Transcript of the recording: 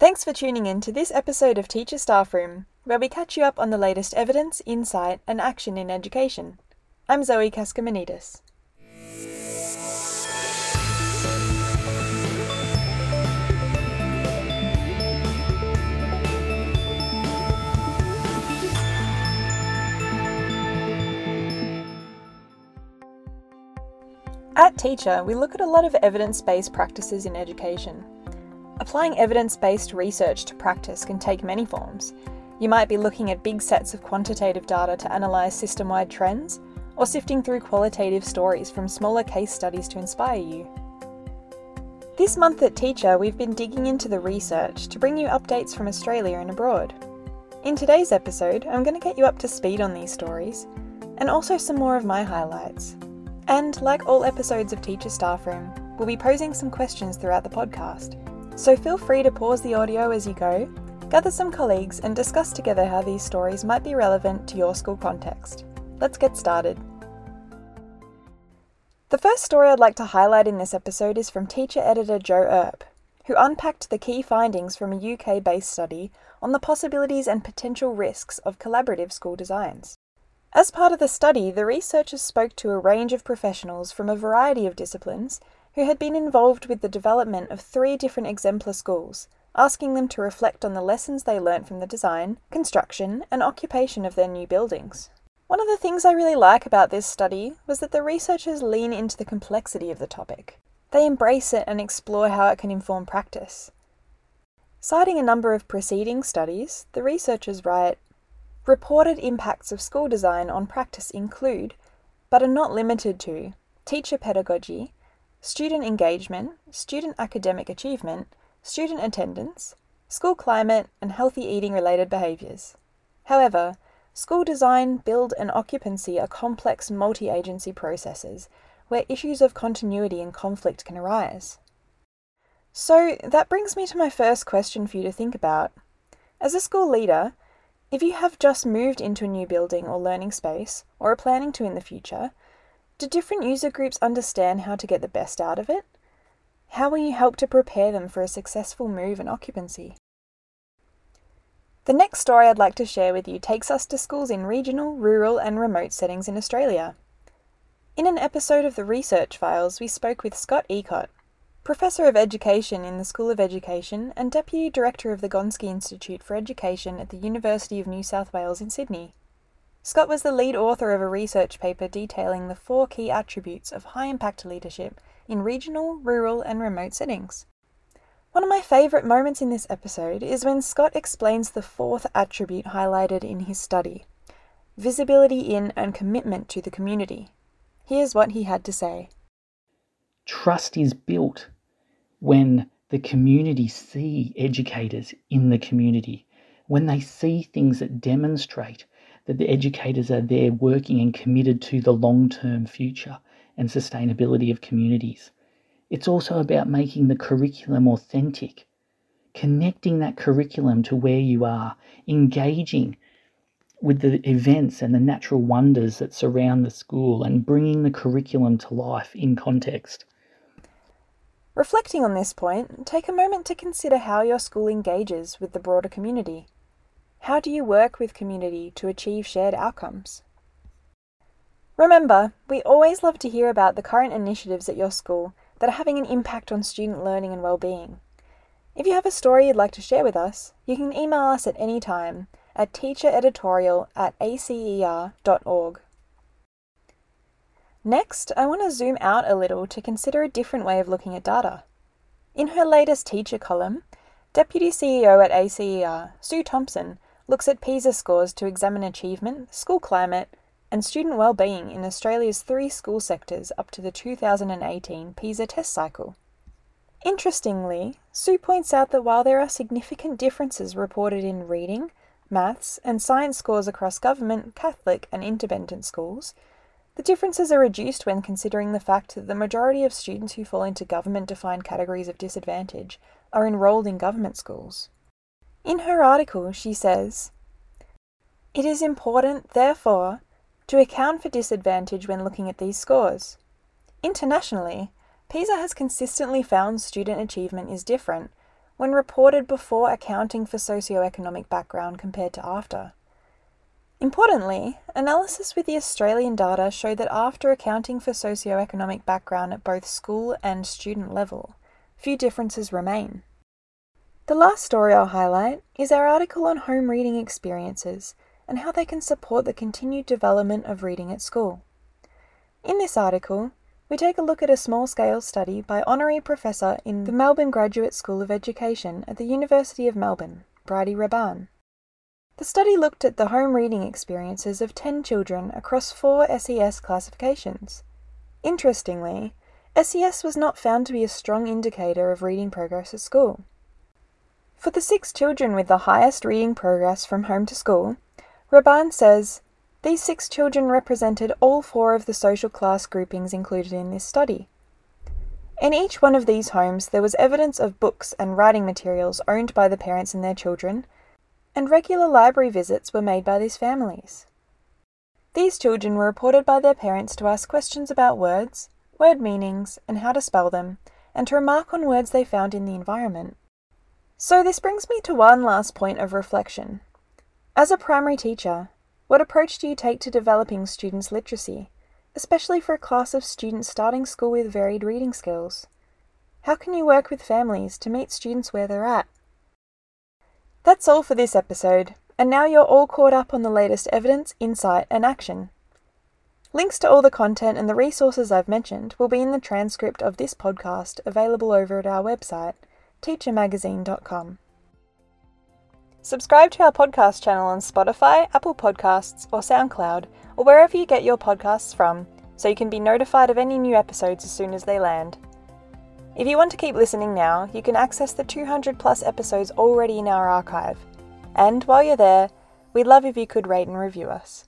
Thanks for tuning in to this episode of Teacher Staff Room, where we catch you up on the latest evidence, insight, and action in education. I'm Zoe Kaskamanidis. At Teacher, we look at a lot of evidence based practices in education. Applying evidence based research to practice can take many forms. You might be looking at big sets of quantitative data to analyse system wide trends, or sifting through qualitative stories from smaller case studies to inspire you. This month at Teacher, we've been digging into the research to bring you updates from Australia and abroad. In today's episode, I'm going to get you up to speed on these stories, and also some more of my highlights. And like all episodes of Teacher Staff Room, we'll be posing some questions throughout the podcast. So feel free to pause the audio as you go, gather some colleagues, and discuss together how these stories might be relevant to your school context. Let's get started. The first story I'd like to highlight in this episode is from teacher editor Joe Earp, who unpacked the key findings from a UK based study on the possibilities and potential risks of collaborative school designs. As part of the study, the researchers spoke to a range of professionals from a variety of disciplines who had been involved with the development of three different exemplar schools, asking them to reflect on the lessons they learnt from the design, construction, and occupation of their new buildings. One of the things I really like about this study was that the researchers lean into the complexity of the topic. They embrace it and explore how it can inform practice. Citing a number of preceding studies, the researchers write Reported impacts of school design on practice include, but are not limited to, teacher pedagogy, student engagement, student academic achievement, student attendance, school climate, and healthy eating related behaviours. However, school design, build, and occupancy are complex multi agency processes where issues of continuity and conflict can arise. So, that brings me to my first question for you to think about. As a school leader, if you have just moved into a new building or learning space, or are planning to in the future, do different user groups understand how to get the best out of it? How will you help to prepare them for a successful move and occupancy? The next story I'd like to share with you takes us to schools in regional, rural, and remote settings in Australia. In an episode of the Research Files, we spoke with Scott Eacott, Professor of Education in the School of Education and Deputy Director of the Gonski Institute for Education at the University of New South Wales in Sydney. Scott was the lead author of a research paper detailing the four key attributes of high impact leadership in regional, rural, and remote settings. One of my favourite moments in this episode is when Scott explains the fourth attribute highlighted in his study visibility in and commitment to the community. Here's what he had to say Trust is built when the community see educators in the community, when they see things that demonstrate that the educators are there working and committed to the long term future and sustainability of communities. It's also about making the curriculum authentic, connecting that curriculum to where you are, engaging with the events and the natural wonders that surround the school, and bringing the curriculum to life in context. Reflecting on this point, take a moment to consider how your school engages with the broader community. How do you work with community to achieve shared outcomes? Remember, we always love to hear about the current initiatives at your school that are having an impact on student learning and well-being. If you have a story you'd like to share with us, you can email us at any time at teachereditorial at acer.org. Next, I want to zoom out a little to consider a different way of looking at data. In her latest teacher column, Deputy CEO at ACER, Sue Thomson, looks at PISA scores to examine achievement, school climate, and student well-being in Australia's three school sectors up to the 2018 PISA test cycle. Interestingly, Sue points out that while there are significant differences reported in reading, maths, and science scores across government, Catholic, and independent schools, the differences are reduced when considering the fact that the majority of students who fall into government defined categories of disadvantage are enrolled in government schools. In her article, she says, It is important, therefore, to account for disadvantage when looking at these scores. Internationally, PISA has consistently found student achievement is different, when reported before accounting for socioeconomic background compared to after. Importantly, analysis with the Australian data showed that after accounting for socioeconomic background at both school and student level, few differences remain. The last story I'll highlight is our article on home reading experiences and how they can support the continued development of reading at school. In this article, we take a look at a small scale study by Honorary Professor in the Melbourne Graduate School of Education at the University of Melbourne, Bridie Raban. The study looked at the home reading experiences of 10 children across four SES classifications. Interestingly, SES was not found to be a strong indicator of reading progress at school. For the six children with the highest reading progress from home to school, Raban says these six children represented all four of the social class groupings included in this study. In each one of these homes, there was evidence of books and writing materials owned by the parents and their children and regular library visits were made by these families. These children were reported by their parents to ask questions about words, word meanings, and how to spell them, and to remark on words they found in the environment. So, this brings me to one last point of reflection. As a primary teacher, what approach do you take to developing students' literacy, especially for a class of students starting school with varied reading skills? How can you work with families to meet students where they're at? That's all for this episode, and now you're all caught up on the latest evidence, insight, and action. Links to all the content and the resources I've mentioned will be in the transcript of this podcast available over at our website, teachermagazine.com. Subscribe to our podcast channel on Spotify, Apple Podcasts, or SoundCloud, or wherever you get your podcasts from, so you can be notified of any new episodes as soon as they land. If you want to keep listening now, you can access the 200 plus episodes already in our archive. And while you're there, we'd love if you could rate and review us.